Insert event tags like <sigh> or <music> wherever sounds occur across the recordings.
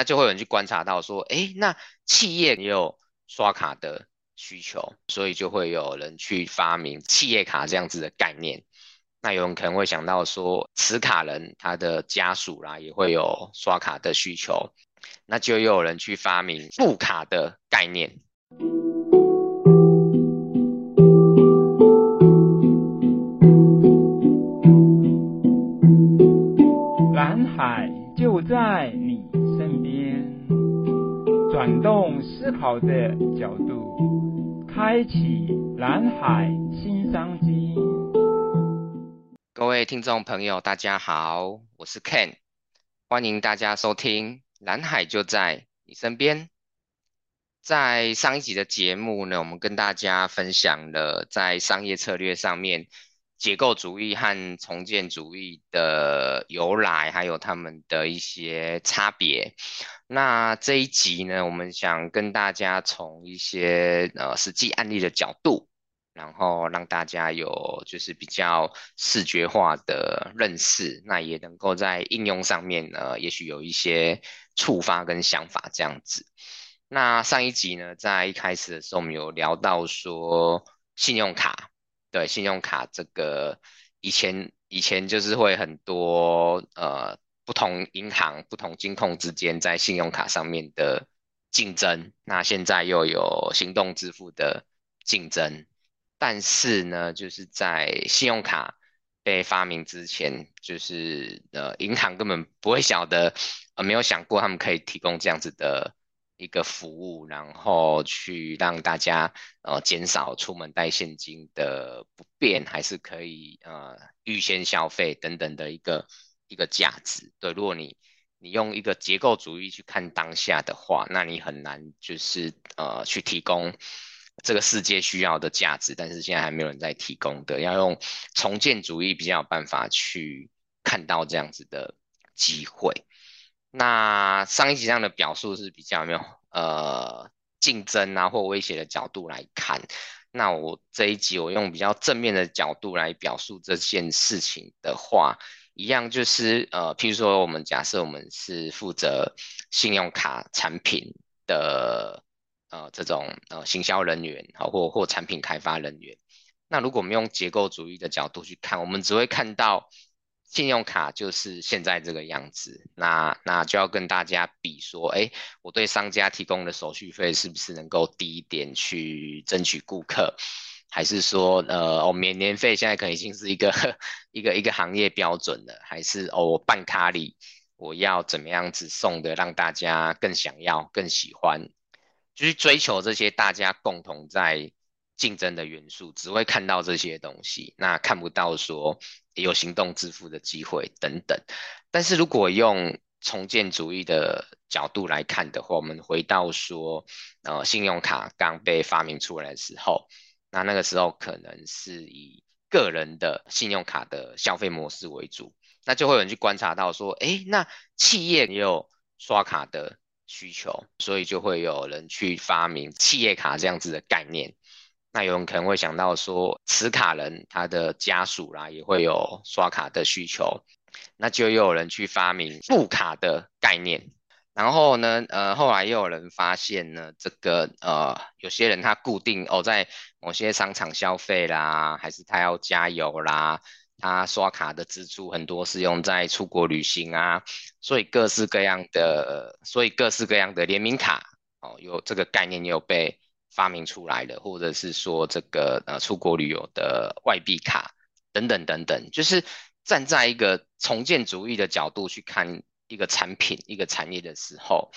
那就会有人去观察到说，诶，那企业也有刷卡的需求，所以就会有人去发明企业卡这样子的概念。那有人可能会想到说，持卡人他的家属啦也会有刷卡的需求，那就又有人去发明副卡的概念。蓝海就在你，转动思考的角度，开启蓝海新商机。各位听众朋友，大家好，我是 Ken，欢迎大家收听《蓝海就在你身边》。在上一集的节目呢，我们跟大家分享了在商业策略上面结构主义和重建主义的由来，还有他们的一些差别。那这一集呢，我们想跟大家从一些呃实际案例的角度。然后让大家有就是比较视觉化的认识，那也能够在应用上面呢，也许有一些触发跟想法这样子。那上一集呢，在一开始的时候，我们有聊到说信用卡，对，信用卡这个以前以前就是会很多呃不同银行、不同金控之间在信用卡上面的竞争，那现在又有行动支付的竞争。但是呢，就是在信用卡被发明之前，就是呃，银行根本不会晓得，呃，没有想过他们可以提供这样子的一个服务，然后去让大家呃减少出门带现金的不便，还是可以呃预先消费等等的一个一个价值。对，如果你你用一个结构主义去看当下的话，那你很难就是呃去提供。这个世界需要的价值，但是现在还没有人在提供的，要用重建主义比较有办法去看到这样子的机会。那上一集上的表述是比较没有呃竞争啊或威胁的角度来看，那我这一集我用比较正面的角度来表述这件事情的话，一样就是呃，譬如说我们假设我们是负责信用卡产品的。呃，这种呃行销人员，好或或产品开发人员，那如果我们用结构主义的角度去看，我们只会看到信用卡就是现在这个样子，那那就要跟大家比说，哎，我对商家提供的手续费是不是能够低一点去争取顾客，还是说，呃，我、哦、免年费现在可能已经是一个 <laughs> 一个一个行业标准了，还是哦，我办卡礼我要怎么样子送的让大家更想要、更喜欢。就是追求这些大家共同在竞争的元素，只会看到这些东西，那看不到说有行动支付的机会等等。但是如果用重建主义的角度来看的话，我们回到说，呃，信用卡刚被发明出来的时候，那那个时候可能是以个人的信用卡的消费模式为主，那就会有人去观察到说，诶，那企业也有刷卡的。需求，所以就会有人去发明企业卡这样子的概念。那有人可能会想到说，持卡人他的家属啦也会有刷卡的需求，那就又有人去发明副卡的概念。然后呢，呃，后来又有人发现呢，这个呃，有些人他固定哦在某些商场消费啦，还是他要加油啦。他刷卡的支出很多是用在出国旅行啊，所以各式各样的，所以各式各样的联名卡哦，有这个概念也有被发明出来的，或者是说这个呃出国旅游的外币卡等等等等，就是站在一个重建主义的角度去看一个产品、一个产业的时候，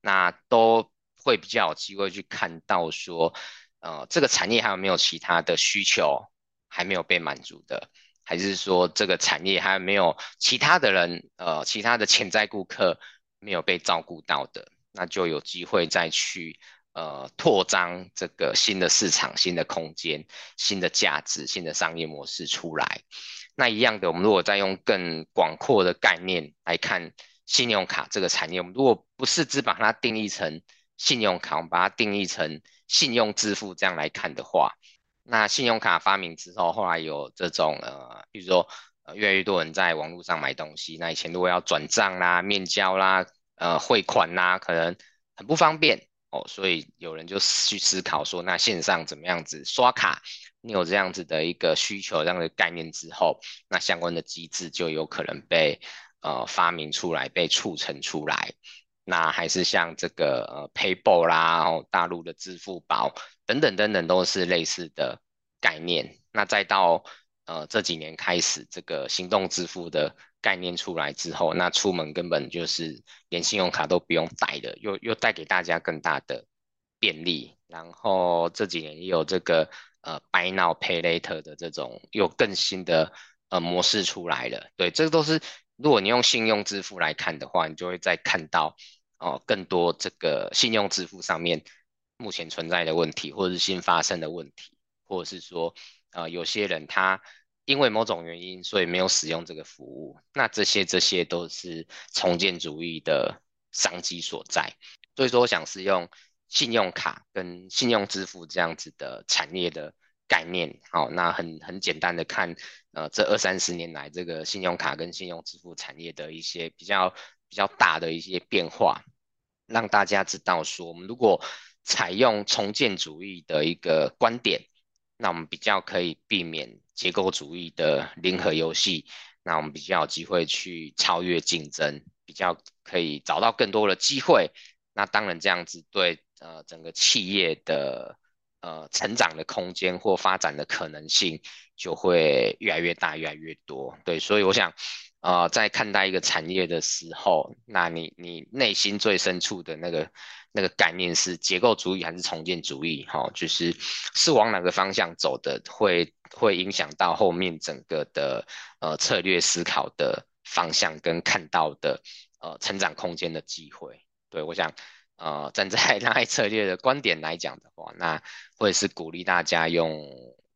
那都会比较有机会去看到说，呃，这个产业还有没有其他的需求还没有被满足的。还是说这个产业还有没有其他的人，呃，其他的潜在顾客没有被照顾到的，那就有机会再去呃扩张这个新的市场、新的空间、新的价值、新的商业模式出来。那一样的，我们如果再用更广阔的概念来看信用卡这个产业，我们如果不是只把它定义成信用卡，我们把它定义成信用支付这样来看的话。那信用卡发明之后，后来有这种呃，比如说呃，越来越多人在网络上买东西。那以前如果要转账啦、面交啦、呃汇款啦，可能很不方便哦，所以有人就去思考说，那线上怎么样子刷卡？你有这样子的一个需求，这样的概念之后，那相关的机制就有可能被呃发明出来，被促成出来。那还是像这个呃 PayPal 啦，然哦，大陆的支付宝等等等等，都是类似的概念。那再到呃这几年开始，这个行动支付的概念出来之后，那出门根本就是连信用卡都不用带的，又又带给大家更大的便利。然后这几年也有这个呃 Buy Now Pay Later 的这种又更新的呃模式出来了。对，这个都是如果你用信用支付来看的话，你就会再看到哦、更多这个信用支付上面目前存在的问题，或者是新发生的问题，或者是说。呃，有些人他因为某种原因，所以没有使用这个服务，那这些这些都是重建主义的商机所在。所以说，我想是用信用卡跟信用支付这样子的产业的概念，好，那很很简单的看，呃，这二三十年来这个信用卡跟信用支付产业的一些比较比较大的一些变化，让大家知道说，我们如果采用重建主义的一个观点。那我们比较可以避免结构主义的零和游戏，那我们比较有机会去超越竞争，比较可以找到更多的机会。那当然这样子对呃整个企业的呃成长的空间或发展的可能性就会越来越大，越来越多。对，所以我想。呃，在看待一个产业的时候，那你你内心最深处的那个那个概念是结构主义还是重建主义？哈、就是是往哪个方向走的，会会影响到后面整个的呃策略思考的方向跟看到的呃成长空间的机会。对，我想呃站在 <laughs> 蓝海策略的观点来讲的话，那会是鼓励大家用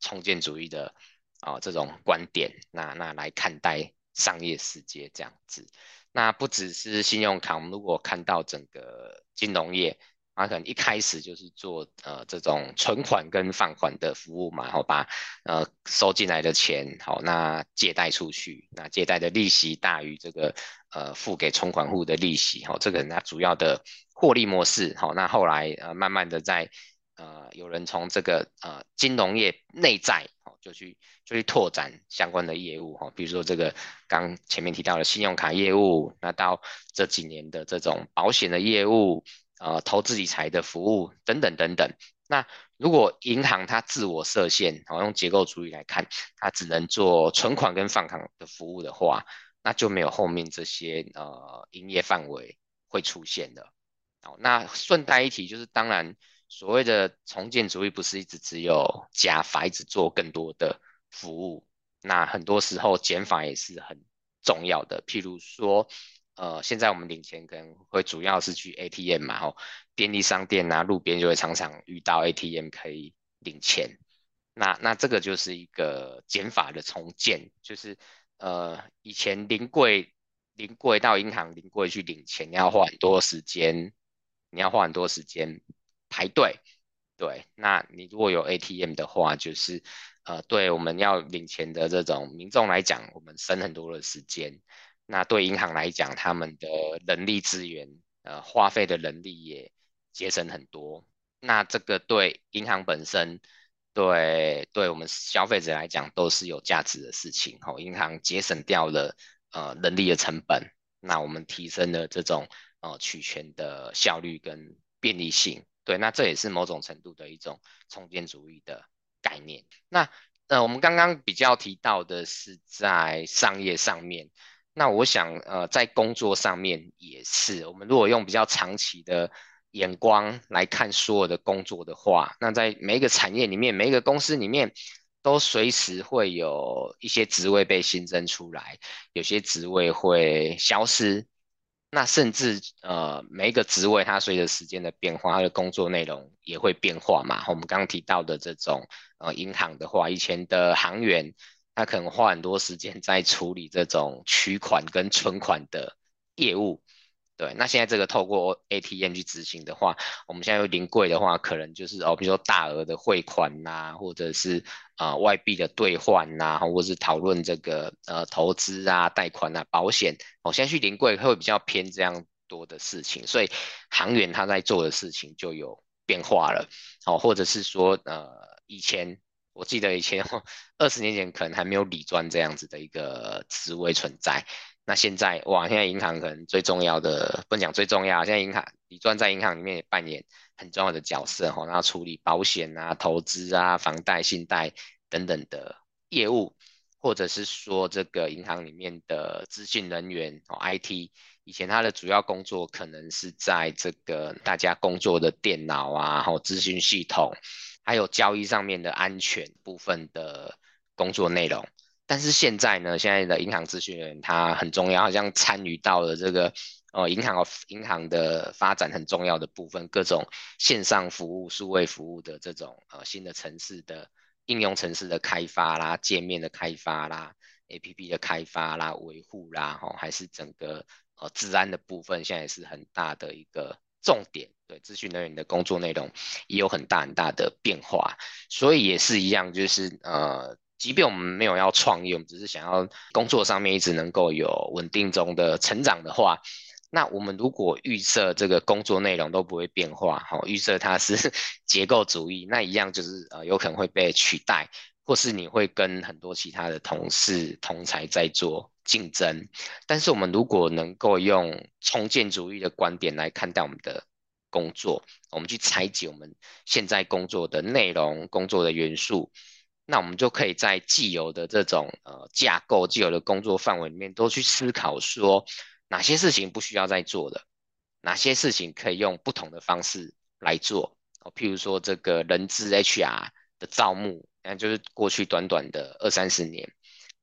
重建主义的啊、呃、这种观点，那那来看待。商业世界这样子，那不只是信用卡，我们如果看到整个金融业，它可能一开始就是做呃这种存款跟放款的服务嘛，然后把呃收进来的钱，好，那借贷出去，那借贷的利息大于这个呃付给存款户的利息，好，这个它主要的获利模式，好，那后来呃慢慢的在呃有人从这个呃金融业内在。就去就去拓展相关的业务哈，比如说这个刚前面提到的信用卡业务，那到这几年的这种保险的业务，呃，投资理财的服务等等等等。那如果银行它自我设限，好，用结构主义来看，它只能做存款跟放款的服务的话，那就没有后面这些呃营业范围会出现的。好，那顺带一提就是当然。所谓的重建主义不是一直只有加法，一直做更多的服务。那很多时候减法也是很重要的。譬如说，呃，现在我们领钱可能会主要是去 ATM 嘛，吼，便利商店啊，路边就会常常遇到 ATM 可以领钱。那那这个就是一个减法的重建，就是呃，以前临柜临柜到银行临柜去领钱，你要花很多时间，你要花很多时间。排队，对，那你如果有 ATM 的话，就是呃，对我们要领钱的这种民众来讲，我们省很多的时间。那对银行来讲，他们的人力资源，呃，花费的人力也节省很多。那这个对银行本身，对对我们消费者来讲，都是有价值的事情。吼，银行节省掉了呃人力的成本，那我们提升了这种呃取钱的效率跟便利性。对，那这也是某种程度的一种重建主义的概念。那呃，我们刚刚比较提到的是在商业上面，那我想呃，在工作上面也是。我们如果用比较长期的眼光来看所有的工作的话，那在每一个产业里面，每一个公司里面，都随时会有一些职位被新增出来，有些职位会消失。那甚至呃，每一个职位它随着时间的变化，它的工作内容也会变化嘛。我们刚刚提到的这种呃银行的话，以前的行员他可能花很多时间在处理这种取款跟存款的业务。对，那现在这个透过 ATM 去执行的话，我们现在有临柜的话，可能就是哦，比如说大额的汇款呐、或者是啊、外币的兑换呐，或者是讨论这个呃投资啊、贷款啊、保险，哦，现在去临柜会比较偏这样多的事情，所以行员他在做的事情就有变化了，哦，或者是说，呃，以前我记得以前二十年前可能还没有理专这样子的一个职位存在，那现在哇，现在银行可能最重要的，不能讲最重要，现在银行理专在银行里面也扮演很重要的角色，哈，然后处理保险啊、投资啊、房贷、信贷等等的业务。或者是说这个银行里面的资讯人员哦，IT，以前他的主要工作可能是在这个大家工作的电脑啊，还有资讯系统，还有交易上面的安全部分的工作内容。但是现在呢，现在的银行咨询人他很重要，好像参与到了这个呃银行银行的发展很重要的部分，各种线上服务、数位服务的这种呃新的城市的。应用城市的开发啦，界面的开发啦，APP 的开发啦，维护啦，吼，还是整个呃治安的部分，现在也是很大的一个重点。对，咨询人员的工作内容也有很大很大的变化，所以也是一样，就是呃，即便我们没有要创业，我们只是想要工作上面一直能够有稳定中的成长的话。那我们如果预设这个工作内容都不会变化，好，预设它是 <laughs> 结构主义，那一样就是呃有可能会被取代，或是你会跟很多其他的同事同才在做竞争。但是我们如果能够用重建主义的观点来看待我们的工作，我们去拆解我们现在工作的内容、工作的元素，那我们就可以在既有的这种呃架构、既有的工作范围里面，都去思考说。哪些事情不需要再做的？哪些事情可以用不同的方式来做？哦，譬如说这个人资 HR 的招募，那就是过去短短的二三十年，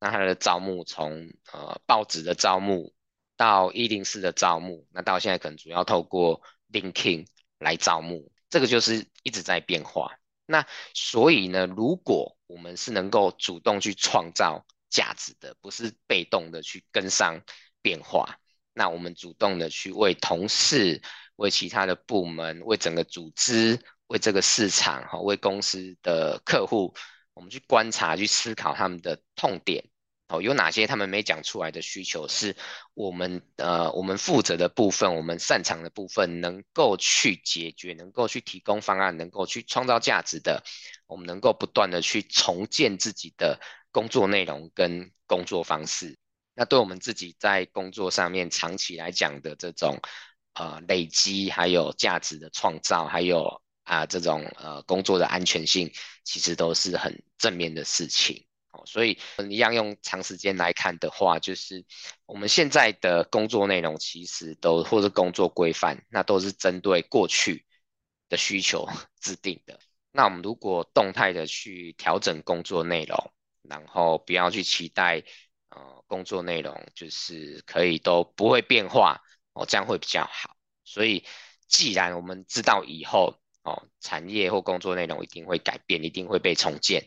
那它的招募从呃报纸的招募到一零四的招募，那到现在可能主要透过 linkin 来招募，这个就是一直在变化。那所以呢，如果我们是能够主动去创造价值的，不是被动的去跟上变化。那我们主动的去为同事、为其他的部门、为整个组织、为这个市场、哈、为公司的客户，我们去观察、去思考他们的痛点，哦，有哪些他们没讲出来的需求，是我们呃我们负责的部分、我们擅长的部分，能够去解决、能够去提供方案、能够去创造价值的，我们能够不断的去重建自己的工作内容跟工作方式。那对我们自己在工作上面长期来讲的这种呃累积，还有价值的创造，还有啊、这种呃工作的安全性，其实都是很正面的事情。所以一样用长时间来看的话，就是我们现在的工作内容其实都或者工作规范，那都是针对过去的需求制定的。<laughs> 那我们如果动态的去调整工作内容，然后不要去期待。呃，工作内容就是可以都不会变化哦，这样会比较好。所以，既然我们知道以后哦，产业或工作内容一定会改变，一定会被重建，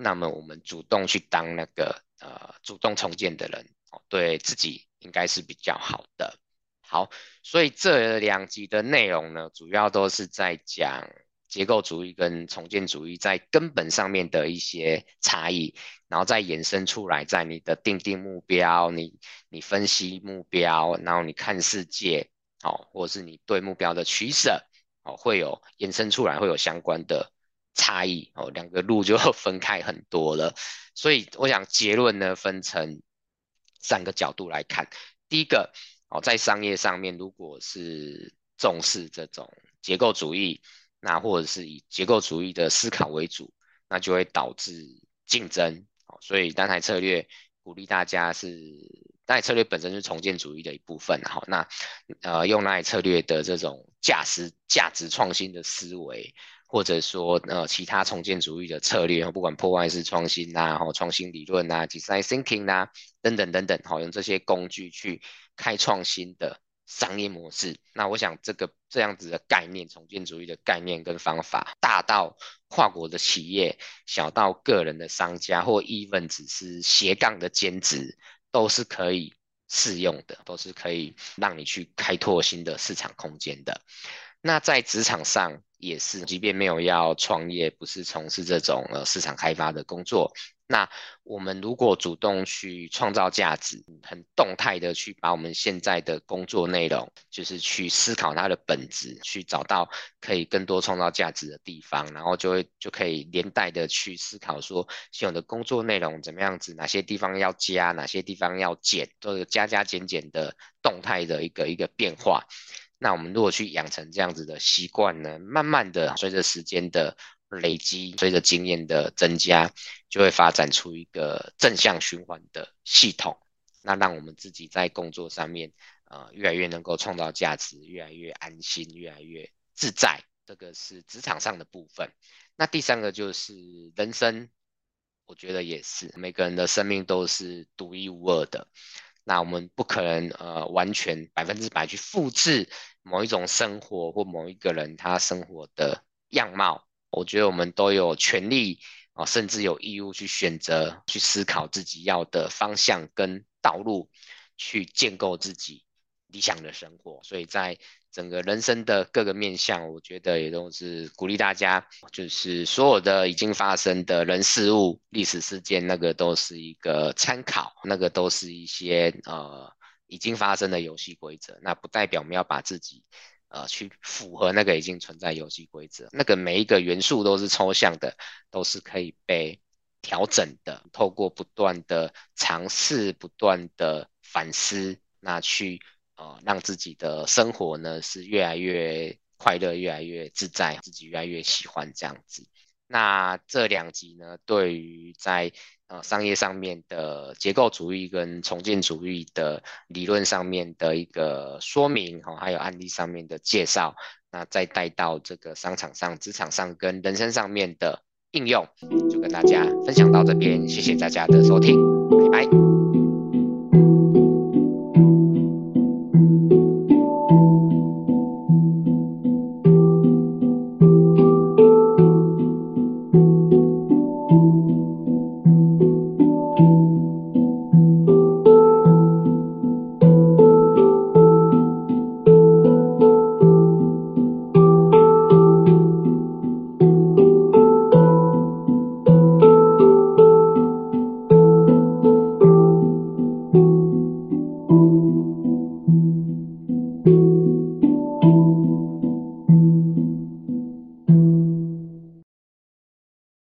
那么我们主动去当那个呃主动重建的人哦，对自己应该是比较好的。好，所以这两集的内容呢，主要都是在讲。结构主义跟重建主义在根本上面的一些差异，然后再衍生出来，在你的定定目标，你你分析目标，然后你看世界，哦，或者是你对目标的取舍，哦，会有衍生出来，会有相关的差异，哦，两个路就 <laughs> 分开很多了。所以我想结论呢，分成三个角度来看。第一个，哦，在商业上面，如果是重视这种结构主义。那或者是以结构主义的思考为主，那就会导致竞争。所以单台策略鼓励大家是，那策略本身是重建主义的一部分。哈，那呃用那策略的这种价值价值创新的思维，或者说呃其他重建主义的策略，不管破坏式创新呐，然后创新理论呐，design thinking 呐，等等等等，好，用这些工具去开创新的。商业模式，那我想这个这样子的概念，重建主义的概念跟方法，大到跨国的企业，小到个人的商家，或 even 只是斜杠的兼职，都是可以适用的，都是可以让你去开拓新的市场空间的。那在职场上也是，即便没有要创业，不是从事这种呃市场开发的工作，那我们如果主动去创造价值，很动态的去把我们现在的工作内容，就是去思考它的本质，去找到可以更多创造价值的地方，然后就会就可以连带的去思考说，现有的工作内容怎么样子，哪些地方要加，哪些地方要减，都有加加减减的动态的一个一个变化。那我们如果去养成这样子的习惯呢，慢慢的随着时间的累积，随着经验的增加，就会发展出一个正向循环的系统。那让我们自己在工作上面，呃，越来越能够创造价值，越来越安心，越来越自在。这个是职场上的部分。那第三个就是人生，我觉得也是每个人的生命都是独一无二的。那我们不可能呃完全百分之百去复制某一种生活或某一个人他生活的样貌。我觉得我们都有权利啊，甚至有义务去选择、去思考自己要的方向跟道路，去建构自己理想的生活。所以在整个人生的各个面向，我觉得也都是鼓励大家，就是所有的已经发生的人事物、历史事件，那个都是一个参考，那个都是一些呃已经发生的游戏规则。那不代表我们要把自己。呃，去符合那个已经存在游戏规则，那个每一个元素都是抽象的，都是可以被调整的。透过不断的尝试、不断的反思，那去呃让自己的生活呢是越来越快乐、越来越自在，自己越来越喜欢这样子。那这两集呢，对于在呃商业上面的结构主义跟重建主义的理论上面的一个说明，哈，还有案例上面的介绍，那再带到这个商场上、职场上跟人生上面的应用，就跟大家分享到这边，谢谢大家的收听，拜拜。